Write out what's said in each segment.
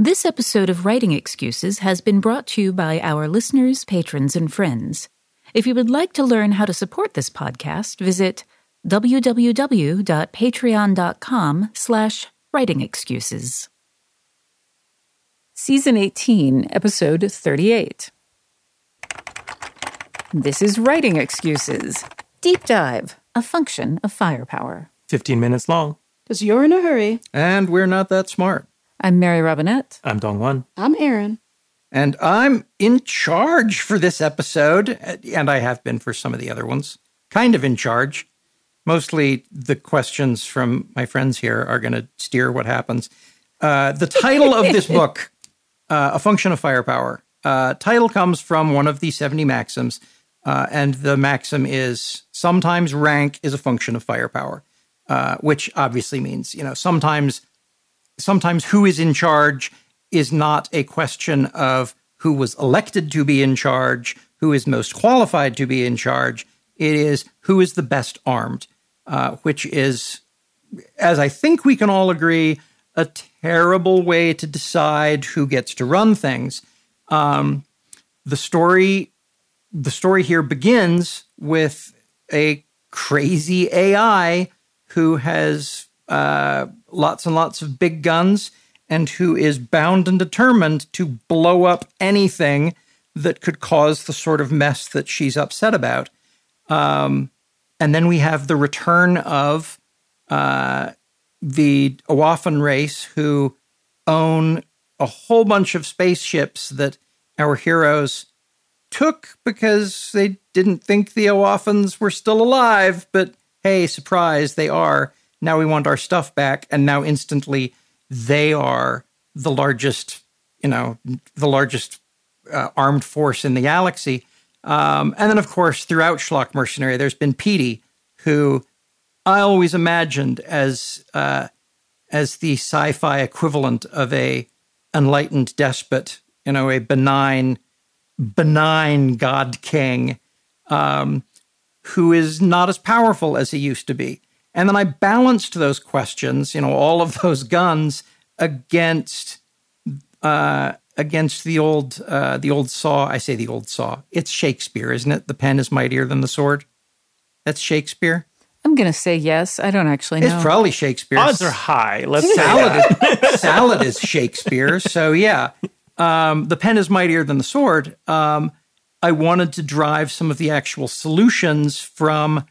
This episode of Writing Excuses has been brought to you by our listeners, patrons, and friends. If you would like to learn how to support this podcast, visit www.patreon.com slash writingexcuses. Season 18, Episode 38. This is Writing Excuses. Deep Dive, a function of firepower. 15 minutes long. Because you're in a hurry. And we're not that smart. I'm Mary Robinette. I'm DongWon. I'm Erin. And I'm in charge for this episode, and I have been for some of the other ones. Kind of in charge. Mostly the questions from my friends here are going to steer what happens. Uh, the title of this book, uh, A Function of Firepower, uh, title comes from one of the 70 maxims, uh, and the maxim is sometimes rank is a function of firepower, uh, which obviously means, you know, sometimes sometimes who is in charge is not a question of who was elected to be in charge, who is most qualified to be in charge. It is who is the best armed, uh, which is, as I think we can all agree, a terrible way to decide who gets to run things. Um, the story, the story here begins with a crazy AI who has uh, lots and lots of big guns and who is bound and determined to blow up anything that could cause the sort of mess that she's upset about. Um, and then we have the return of uh, the Awafan race who own a whole bunch of spaceships that our heroes took because they didn't think the Awafans were still alive, but hey, surprise, they are now we want our stuff back and now instantly they are the largest you know the largest uh, armed force in the galaxy. Um, and then of course throughout schlock mercenary there's been Petey who i always imagined as uh, as the sci-fi equivalent of a enlightened despot you know a benign benign god king um, who is not as powerful as he used to be and then I balanced those questions, you know, all of those guns against uh, against the old uh, the old saw. I say the old saw. It's Shakespeare, isn't it? The pen is mightier than the sword. That's Shakespeare. I'm going to say yes. I don't actually know. It's probably Shakespeare. Odds are high. Let's salad. Is, salad is Shakespeare. So yeah, um, the pen is mightier than the sword. Um, I wanted to drive some of the actual solutions from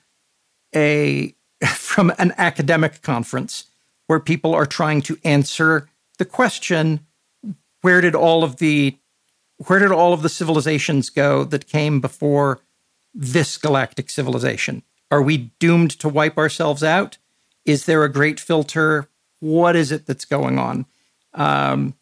a from an academic conference where people are trying to answer the question where did all of the where did all of the civilizations go that came before this galactic civilization? Are we doomed to wipe ourselves out? Is there a great filter? What is it that's going on? Um,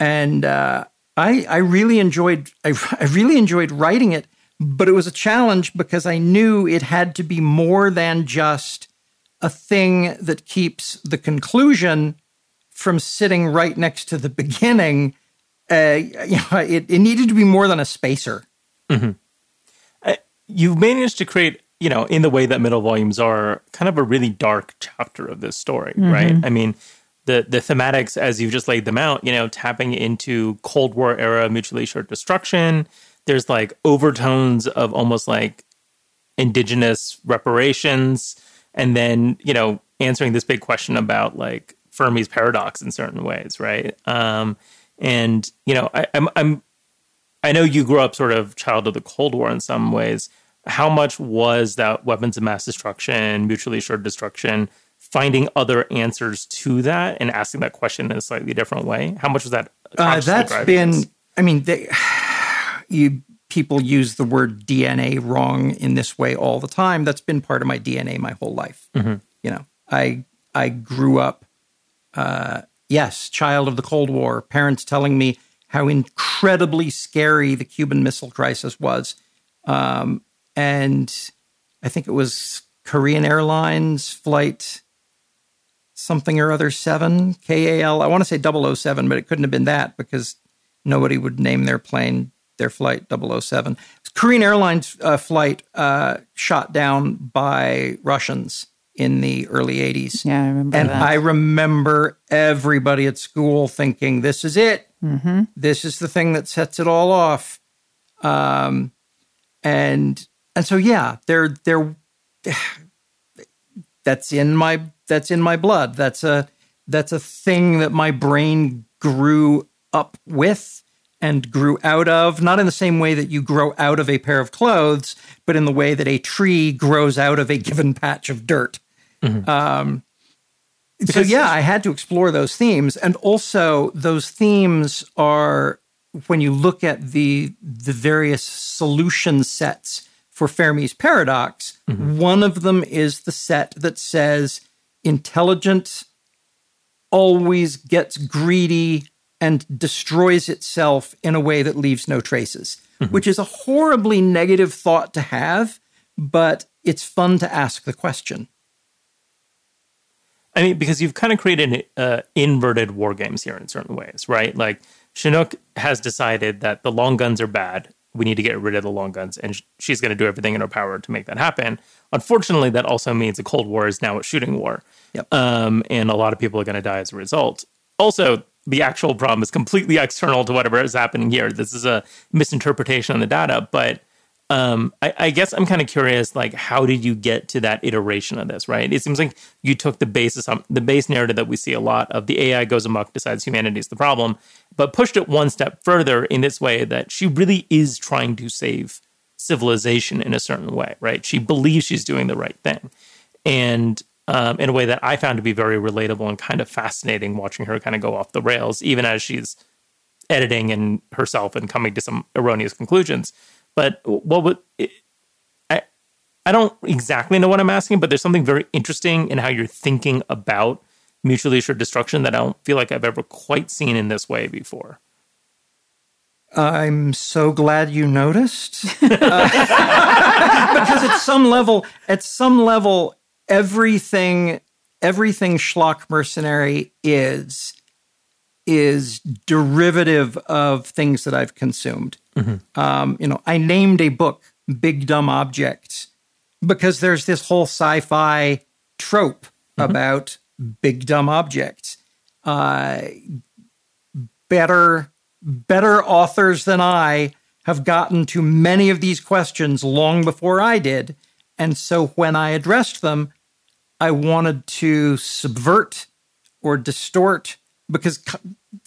and uh, I, I really enjoyed I, I really enjoyed writing it but it was a challenge because I knew it had to be more than just a thing that keeps the conclusion from sitting right next to the beginning. Uh, you know, it, it, needed to be more than a spacer. Mm-hmm. Uh, you've managed to create, you know, in the way that middle volumes are, kind of a really dark chapter of this story, mm-hmm. right? I mean, the the thematics as you've just laid them out, you know, tapping into Cold War era mutually assured destruction there's like overtones of almost like indigenous reparations and then you know answering this big question about like fermi's paradox in certain ways right? Um and you know I, i'm i'm i know you grew up sort of child of the cold war in some ways. How much was that weapons of mass destruction mutually assured destruction finding other answers to that and asking that question in a slightly different way? How much was that uh, that's been this? i mean they you people use the word DNA wrong in this way all the time. That's been part of my DNA my whole life. Mm-hmm. You know, I I grew up, uh, yes, child of the Cold War. Parents telling me how incredibly scary the Cuban Missile Crisis was, um, and I think it was Korean Airlines flight something or other seven KAL. I want to say 007, but it couldn't have been that because nobody would name their plane their flight 007. Korean Airlines uh, flight uh, shot down by Russians in the early 80s. Yeah, I remember and that. I remember everybody at school thinking, this is it. Mm-hmm. This is the thing that sets it all off. Um, and and so yeah, they're they're that's in my that's in my blood. That's a that's a thing that my brain grew up with and grew out of, not in the same way that you grow out of a pair of clothes, but in the way that a tree grows out of a given patch of dirt. Um, so yeah, I had to explore those themes, and also those themes are when you look at the the various solution sets for Fermi's paradox. One of them is the set that says intelligence always gets greedy and destroys itself in a way that leaves no traces, which is a horribly negative thought to have, but it's fun to ask the question. I mean, because you've kind of created uh, inverted war games here in certain ways, right? Like Chinook has decided that the long guns are bad. We need to get rid of the long guns, and she's going to do everything in her power to make that happen. Unfortunately, that also means the Cold War is now a shooting war, Yep. um, and a lot of people are going to die as a result. Also, the actual problem is completely external to whatever is happening here. This is a misinterpretation of the data, but um, I, I guess I'm kind of curious, like, how did you get to that iteration of this? Right? It seems like you took the basis, the base narrative that we see a lot of the AI goes amok, decides humanity is the problem, but pushed it one step further in this way that she really is trying to save civilization in a certain way. Right? She believes she's doing the right thing, and um, in a way that I found to be very relatable and kind of fascinating, watching her kind of go off the rails, even as she's editing and herself and coming to some erroneous conclusions. But what would I? I don't exactly know what I'm asking, but there's something very interesting in how you're thinking about mutually assured destruction that I don't feel like I've ever quite seen in this way before. I'm so glad you noticed. Uh, because at some level, at some level, everything everything schlock mercenary is is derivative of things that I've consumed. Um, you know, I named a book "Big Dumb Objects" because there's this whole sci-fi trope about big dumb objects. Uh, better better authors than I have gotten to many of these questions long before I did. And so when I addressed them, I wanted to subvert or distort because co-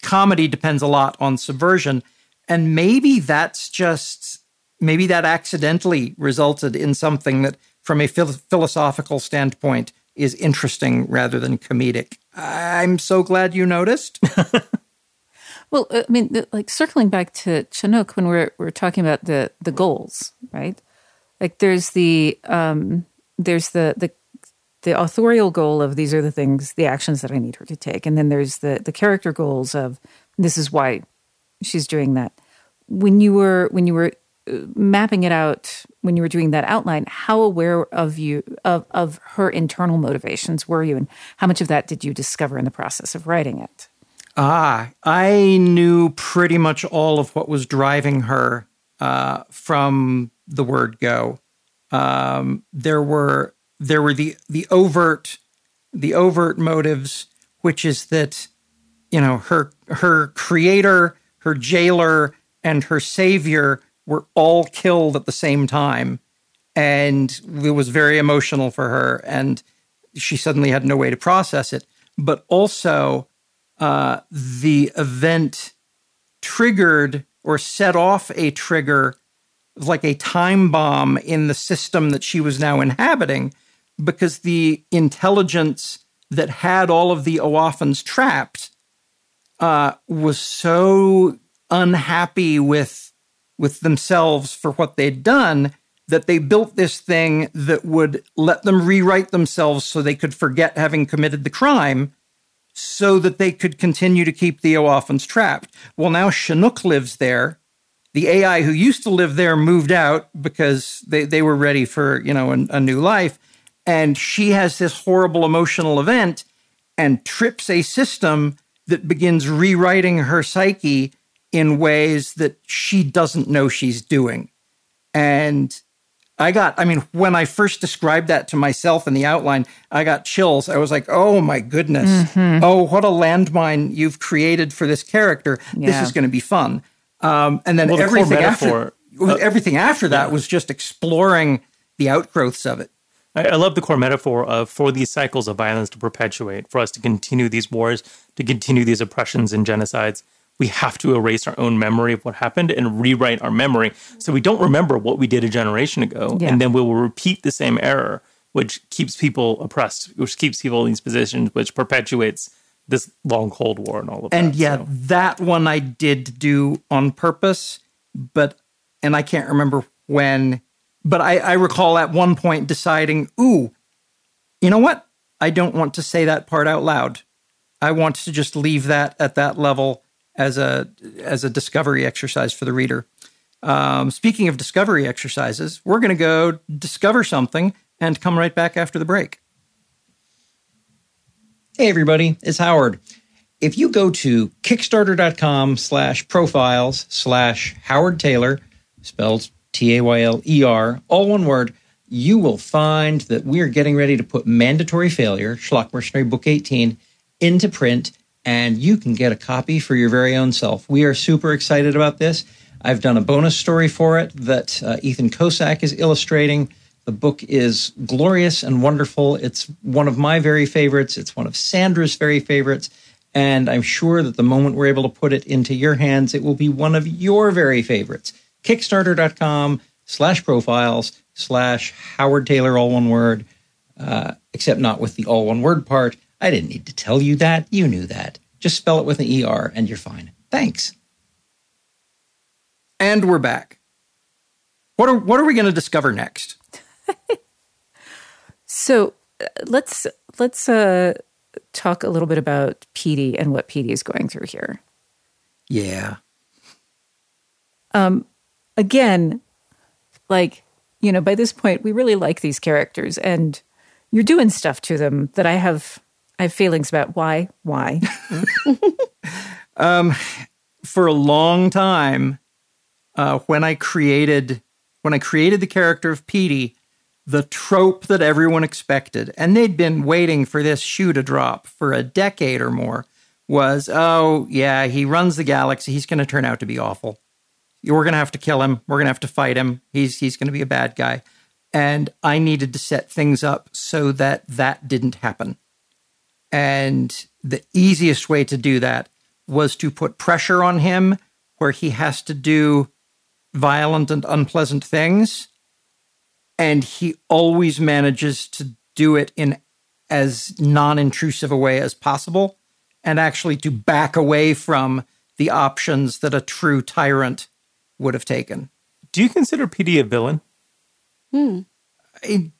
comedy depends a lot on subversion. And maybe that's just, maybe that accidentally resulted in something that, from a phil- philosophical standpoint, is interesting rather than comedic. I'm so glad you noticed. Well, I mean, like circling back to Chinook when we're we're talking about the the goals, right? Like there's the um there's the the the authorial goal of these are the things, the actions that I need her to take, and then there's the the character goals of this is why she's doing that. When you were when you were uh, mapping it out, when you were doing that outline, how aware of you of of her internal motivations were you, and how much of that did you discover in the process of writing it? Ah, I knew pretty much all of what was driving her uh, from the word go. Um, there were there were the the overt the overt motives, which is that you know her her creator, her jailer, and her savior were all killed at the same time, and it was very emotional for her, and she suddenly had no way to process it. But also, uh, the event triggered or set off a trigger like a time bomb in the system that she was now inhabiting because the intelligence that had all of the Oaphans trapped uh, was so unhappy with with themselves for what they'd done that they built this thing that would let them rewrite themselves so they could forget having committed the crime so that they could continue to keep the Oaphans trapped. Well, now Chinook lives there. The AI who used to live there moved out because they, they were ready for, you know, a, a new life. And she has this horrible emotional event and trips a system that begins rewriting her psyche in ways that she doesn't know she's doing. And I got, I mean, when I first described that to myself in the outline, I got chills. I was like, oh my goodness. Mm-hmm. Oh, what a landmine you've created for this character. Yeah. This is going to be fun. Um, and then well, the everything after, uh, everything after that yeah. was just exploring the outgrowths of it. I, I love the core metaphor of for these cycles of violence to perpetuate, for us to continue these wars, to continue these oppressions and genocides we have to erase our own memory of what happened and rewrite our memory so we don't remember what we did a generation ago yeah. and then we will repeat the same error which keeps people oppressed which keeps people in these positions which perpetuates this long cold war and all of that and yeah so. that one i did do on purpose but and i can't remember when but I, I recall at one point deciding ooh you know what i don't want to say that part out loud i want to just leave that at that level as a as a discovery exercise for the reader. Um, speaking of discovery exercises, we're going to go discover something and come right back after the break. Hey everybody, it's Howard. If you go to kickstarter.com slash profiles slash Howard Tayler, spelled T-A-Y-L-E-R, all one word, you will find that we are getting ready to put Mandatory Failure, Schlock Mercenary Book 18, into print and you can get a copy for your very own self. We are super excited about this. I've done a bonus story for it that uh, Ethan Kocak is illustrating. The book is glorious and wonderful. It's one of my very favorites. It's one of Sandra's very favorites. And I'm sure that the moment we're able to put it into your hands, it will be one of your very favorites. Kickstarter.com slash profiles slash Howard Tayler, all one word, uh, except not with the all one word part. I didn't need to tell you that. You knew that. Just spell it with an ER and you're fine. Thanks. And we're back. What are what are we going to discover next? so, uh, let's let's uh talk a little bit about Petey and what Petey is going through here. Yeah. Um again, like, you know, by this point we really like these characters and you're doing stuff to them that I have I have feelings about why. Why? um, for a long time, uh, when I created when I created the character of Petey, the trope that everyone expected, and they'd been waiting for this shoe to drop for a decade or more, was oh yeah, he runs the galaxy. He's going to turn out to be awful. We're going to have to kill him. We're going to have to fight him. He's he's going to be a bad guy. And I needed to set things up so that that didn't happen. And the easiest way to do that was to put pressure on him where he has to do violent and unpleasant things. And he always manages to do it in as non intrusive a way as possible and actually to back away from the options that a true tyrant would have taken. Do you consider Petey a villain? Hmm. I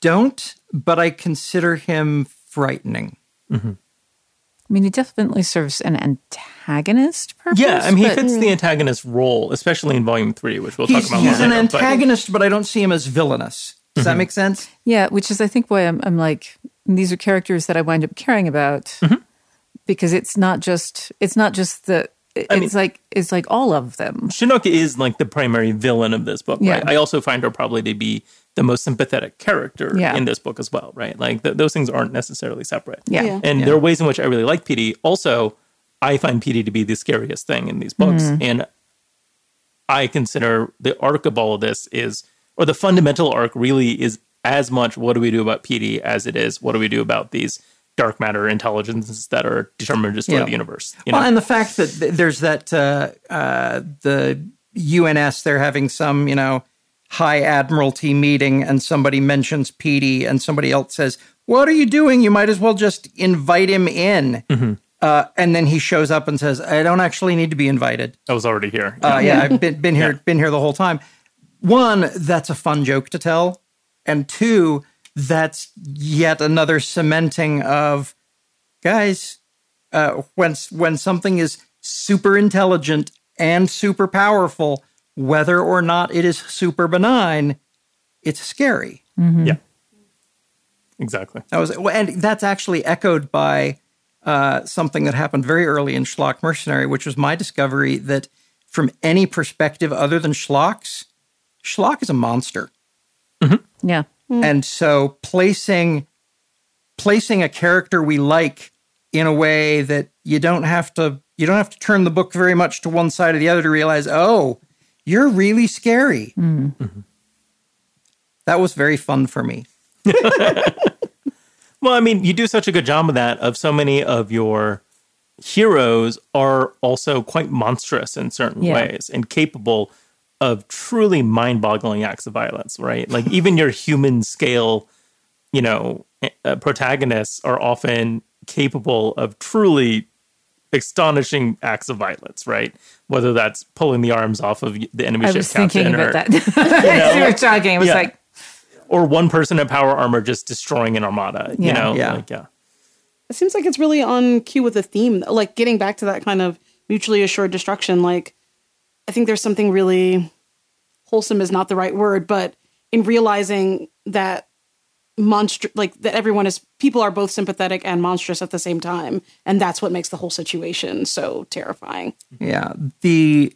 don't, but I consider him frightening. Mm-hmm. I mean, he definitely serves an antagonist purpose. Yeah, I mean, he fits the antagonist role, especially in Volume Three, which we'll he's, talk about. Later. He's an antagonist, but, but, I don't see him as villainous. Does mm-hmm. that make sense? Yeah, which is, I think, why I'm, I'm like, these are characters that I wind up caring about mm-hmm. because it's not just it's not just the it's I mean, like it's like all of them. Chinook is like the primary villain of this book. Yeah. Right? I also find her probably to be the most sympathetic character yeah. in this book as well, right? Like th- those things aren't necessarily separate. Yeah. yeah. And yeah. there are ways in which I really like Petey. Also, I find Petey to be the scariest thing in these books. Mm. And I consider the arc of all of this is, or the fundamental arc really is as much what do we do about Petey as it is what do we do about these dark matter intelligences that are determined to destroy yeah. the universe. You know? Well, and the fact that there's that uh, uh, the UNS, they're having some, you know, high admiralty meeting and somebody mentions Petey and somebody else says, What are you doing? You might as well just invite him in. Mm-hmm. Uh, and then he shows up and says, I don't actually need to be invited. I was already here. Yeah, uh, yeah I've been, been here, yeah. been here the whole time. One, that's a fun joke to tell. And two, that's yet another cementing of guys, uh, when, when something is super intelligent and super powerful, whether or not it is super benign, it's scary. Mm-hmm. Yeah. Exactly. That was, and that's actually echoed by uh, something that happened very early in Schlock Mercenary, which was my discovery that from any perspective other than Schlock's, Schlock is a monster. Yeah. Mm. And so placing placing a character we like in a way that you don't have to you don't have to turn the book very much to one side or the other to realize, oh, you're really scary. Mm. Mm-hmm. That was very fun for me. Well, I mean, you do such a good job of that. Of so many of your heroes are also quite monstrous in certain Yeah. ways and capable of truly mind-boggling acts of violence. Right? Like even your human scale, you know, uh, protagonists are often capable of truly astonishing acts of violence. Right? Whether that's pulling the arms off of the enemy I ship was thinking captain about or, that. As you were talking, I was Yeah. like, or one person in power armor just destroying an armada. You know? Yeah. Like, yeah. It seems like it's really on cue with the theme, like getting back to that kind of mutually assured destruction. Like, I think there's something really wholesome is not the right word, but in realizing that monster, like that everyone is, people are both sympathetic and monstrous at the same time, and that's what makes the whole situation so terrifying. Yeah. The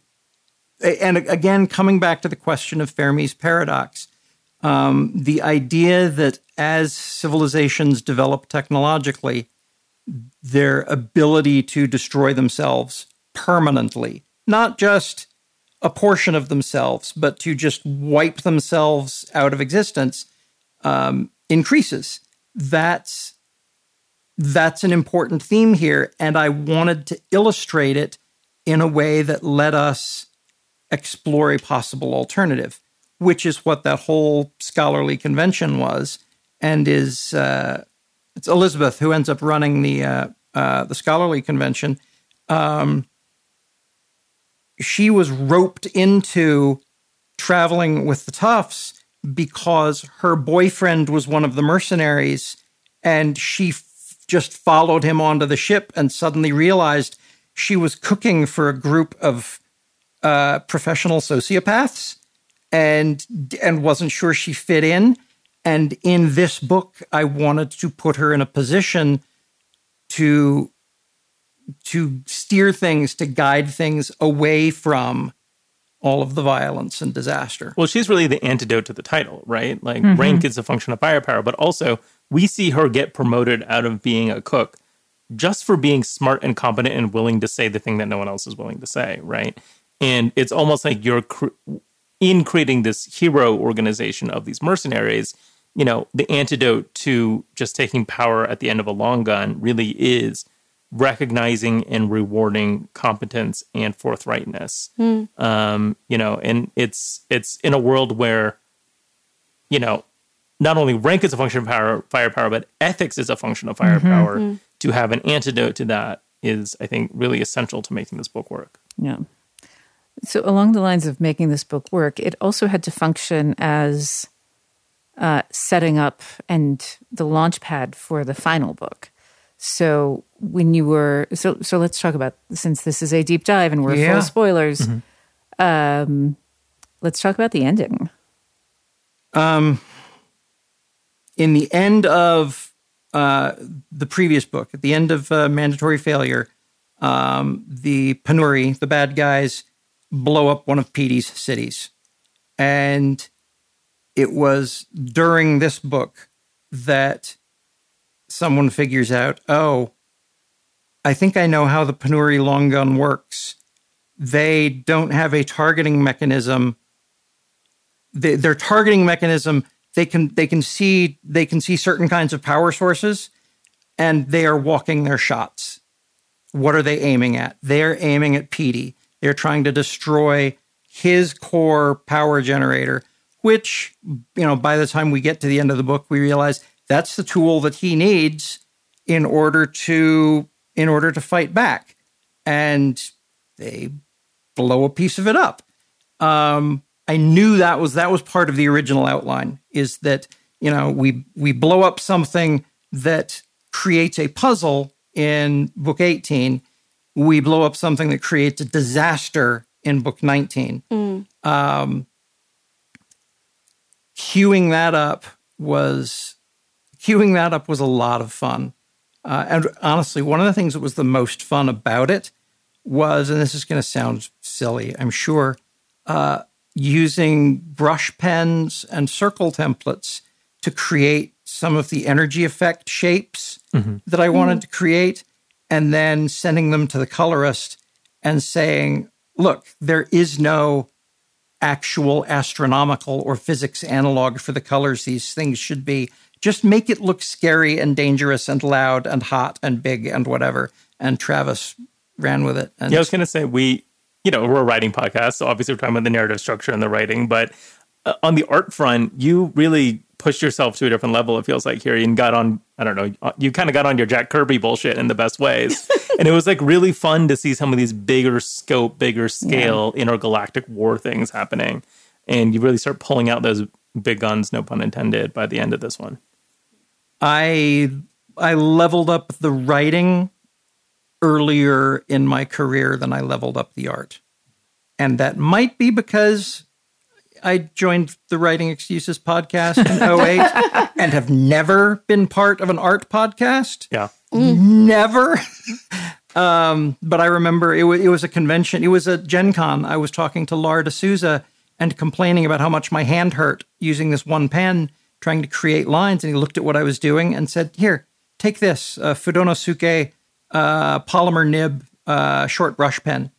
and again, coming back to the question of Fermi's paradox, um, the idea that as civilizations develop technologically, their ability to destroy themselves permanently, not just a portion of themselves, but to just wipe themselves out of existence, um, increases. That's that's an important theme here, and I wanted to illustrate it in a way that let us explore a possible alternative, which is what that whole scholarly convention was, and is uh, it's Elizabeth who ends up running the uh, uh, the scholarly convention. Um, she was roped into traveling with the Toughs because her boyfriend was one of the mercenaries, and she f- just followed him onto the ship and suddenly realized she was cooking for a group of uh, professional sociopaths and and wasn't sure she fit in. And in this book, I wanted to put her in a position to to steer things, to guide things away from all of the violence and disaster. Well, she's really the antidote to the title, right? Like mm-hmm. rank is a function of firepower, but also we see her get promoted out of being a cook just for being smart and competent and willing to say the thing that no one else is willing to say, right? And it's almost like you're cr- in creating this hero organization of these mercenaries. You know, the antidote to just taking power at the end of a long gun really is recognizing and rewarding competence and forthrightness. Um, you know, and it's it's in a world where, you know, not only rank is a function of power, firepower, but ethics is a function of firepower. To have an antidote to that is, I think, really essential to making this book work. Yeah. So, along the lines of making this book work, it also had to function as uh, setting up and the launch pad for the final book. So, when you were so so, let's talk about since this is a deep dive and we're full of spoilers. Um, let's talk about the ending. Um, in the end of uh, the previous book, at the end of uh, Mandatory Failure, um, the Pa'anuri, the bad guys, blow up one of Petey's cities. And it was during this book that someone figures out, oh, I think I know how the Pa'anuri long gun works. They don't have a targeting mechanism. The, their targeting mechanism they can they can see they can see certain kinds of power sources and they are walking their shots. What are they aiming at? They're aiming at Petey they're trying to destroy his core power generator which you know by the time we get to the end of the book we realize that's the tool that he needs in order to in order to fight back and they blow a piece of it up um, I knew that was that was part of the original outline. Is that you know we we blow up something that creates a puzzle in book eighteen. We blow up something that creates a disaster in book nineteen. Um, queuing that up was queuing that up was a lot of fun. Uh, and honestly, one of the things that was the most fun about it was, and this is going to sound silly, I'm sure, uh, using brush pens and circle templates to create some of the energy effect shapes that I wanted to create, and then sending them to the colorist and saying, look, there is no actual astronomical or physics analog for the colors these things should be. Just make it look scary and dangerous and loud and hot and big and whatever. And Travis ran with it. And Yeah, I was going to say we, you know, we're a writing podcast, so obviously we're talking about the narrative structure and the writing. But uh, on the art front, you really pushed yourself to a different level. It feels like here, and got on. I don't know. uh, You kind of got on your Jack Kirby bullshit in the best ways, and it was like really fun to see some of these bigger scope, bigger scale intergalactic war things happening, and you really start pulling out those big guns, no pun intended, by the end of this one. I I leveled up the writing earlier in my career than I leveled up the art. And that might be because I joined the Writing Excuses podcast in 08 and have never been part of an art podcast. Yeah. Never. um, but I remember it, wa- it was a convention. It was a Gen Con. I was talking to Lar deSouza and complaining about how much my hand hurt using this one pen trying to create lines. And he looked at what I was doing and said, Here, take this uh, Fudenosuke uh, polymer nib uh, short brush pen.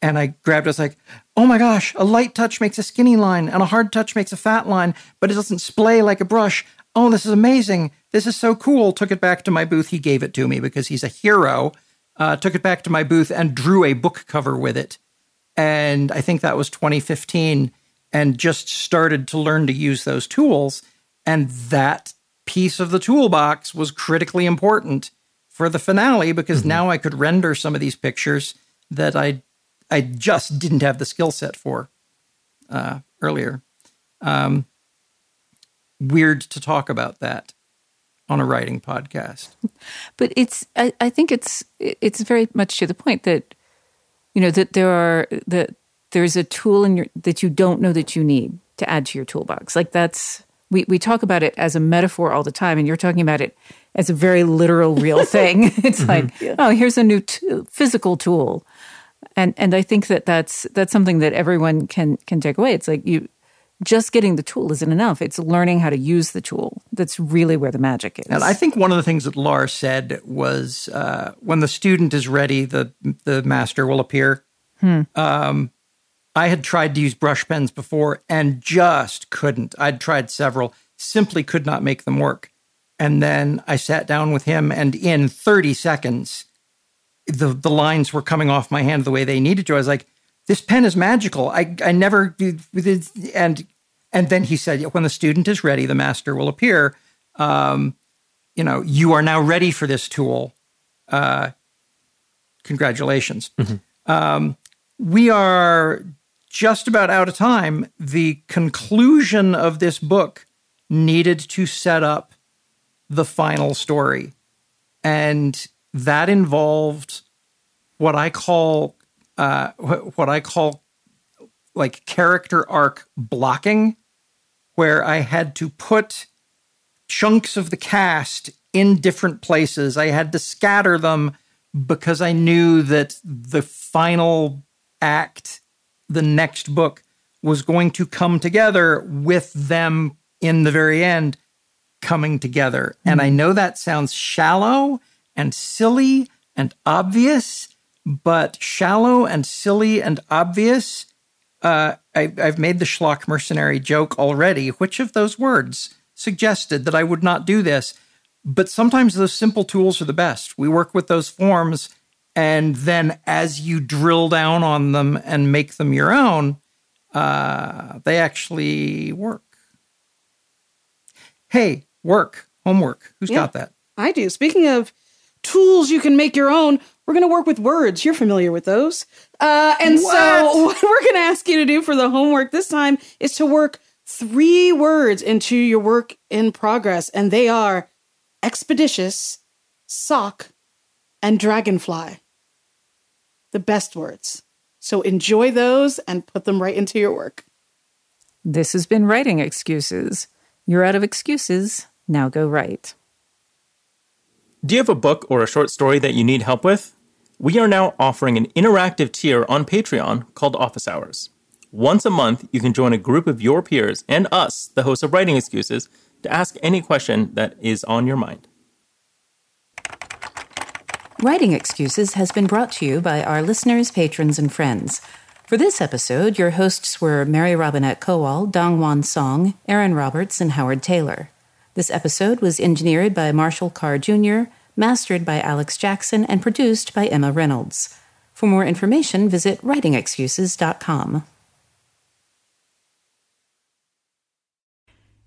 And I grabbed it. I was like, oh my gosh, a light touch makes a skinny line and a hard touch makes a fat line, but it doesn't splay like a brush. Oh, this is amazing. This is so cool. Took it back to my booth. He gave it to me because he's a hero. Uh, took it back to my booth and drew a book cover with it. And I think that was 2015 and just started to learn to use those tools. And that piece of the toolbox was critically important for the finale because now I could render some of these pictures that I I just didn't have the skill set for uh, earlier. Um, weird to talk about that on a writing podcast. but it's I, I think it's it's very much to the point that you know that there are that there's a tool in your that you don't know that you need to add to your toolbox. Like that's we, we talk about it as a metaphor all the time and you're talking about it as a very literal real thing. It's like oh here's a new t- physical tool. And and i think that that's that's something that everyone can can take away. It's like you just getting the tool isn't enough. It's learning how to use the tool. That's really where the magic is. And I think one of the things that Lar said was uh, when the student is ready, the the master will appear. Um, I had tried to use brush pens before and just couldn't. I'd tried several, simply could not make them work. And then I sat down with him, and in 30 seconds, the the lines were coming off my hand the way they needed to. I was like, "This pen is magical." I I never and and then he said, "When the student is ready, the master will appear." Um, you know, you are now ready for this tool. Uh, congratulations. Um, we are just about out of time. The conclusion of this book needed to set up the final story. And that involved what I call uh, what I call like character arc blocking, where I had to put chunks of the cast in different places. I had to scatter them because I knew that the final act, the next book, was going to come together with them in the very end coming together. And I know that sounds shallow and silly and obvious, but shallow and silly and obvious. Uh, I, I've made the schlock mercenary joke already. Which of those words suggested that I would not do this? But sometimes those simple tools are the best. We work with those forms, and then as you drill down on them and make them your own, uh, they actually work. Hey, work, homework. Who's Yeah. got that? I do. Speaking of tools you can make your own, we're going to work with words. You're familiar with those. Uh, and so, what we're going to ask you to do for the homework this time is to work three words into your work in progress, and they are expeditious, sock, and dragonfly. The best words. So, enjoy those and put them right into your work. This has been Writing Excuses. You're out of excuses. Now go write. Do you have a book or a short story that you need help with? We are now offering an interactive tier on Patreon called Office Hours. Once a month, you can join a group of your peers and us, the hosts of Writing Excuses, to ask any question that is on your mind. Writing Excuses has been brought to you by our listeners, patrons, and friends. For this episode, your hosts were Mary Robinette Kowal, DongWon Song, Erin Roberts, and Howard Tayler. This episode was engineered by Marshall Carr Jr., mastered by Alex Jackson, and produced by Emma Reynolds. For more information, visit writingexcuses.com.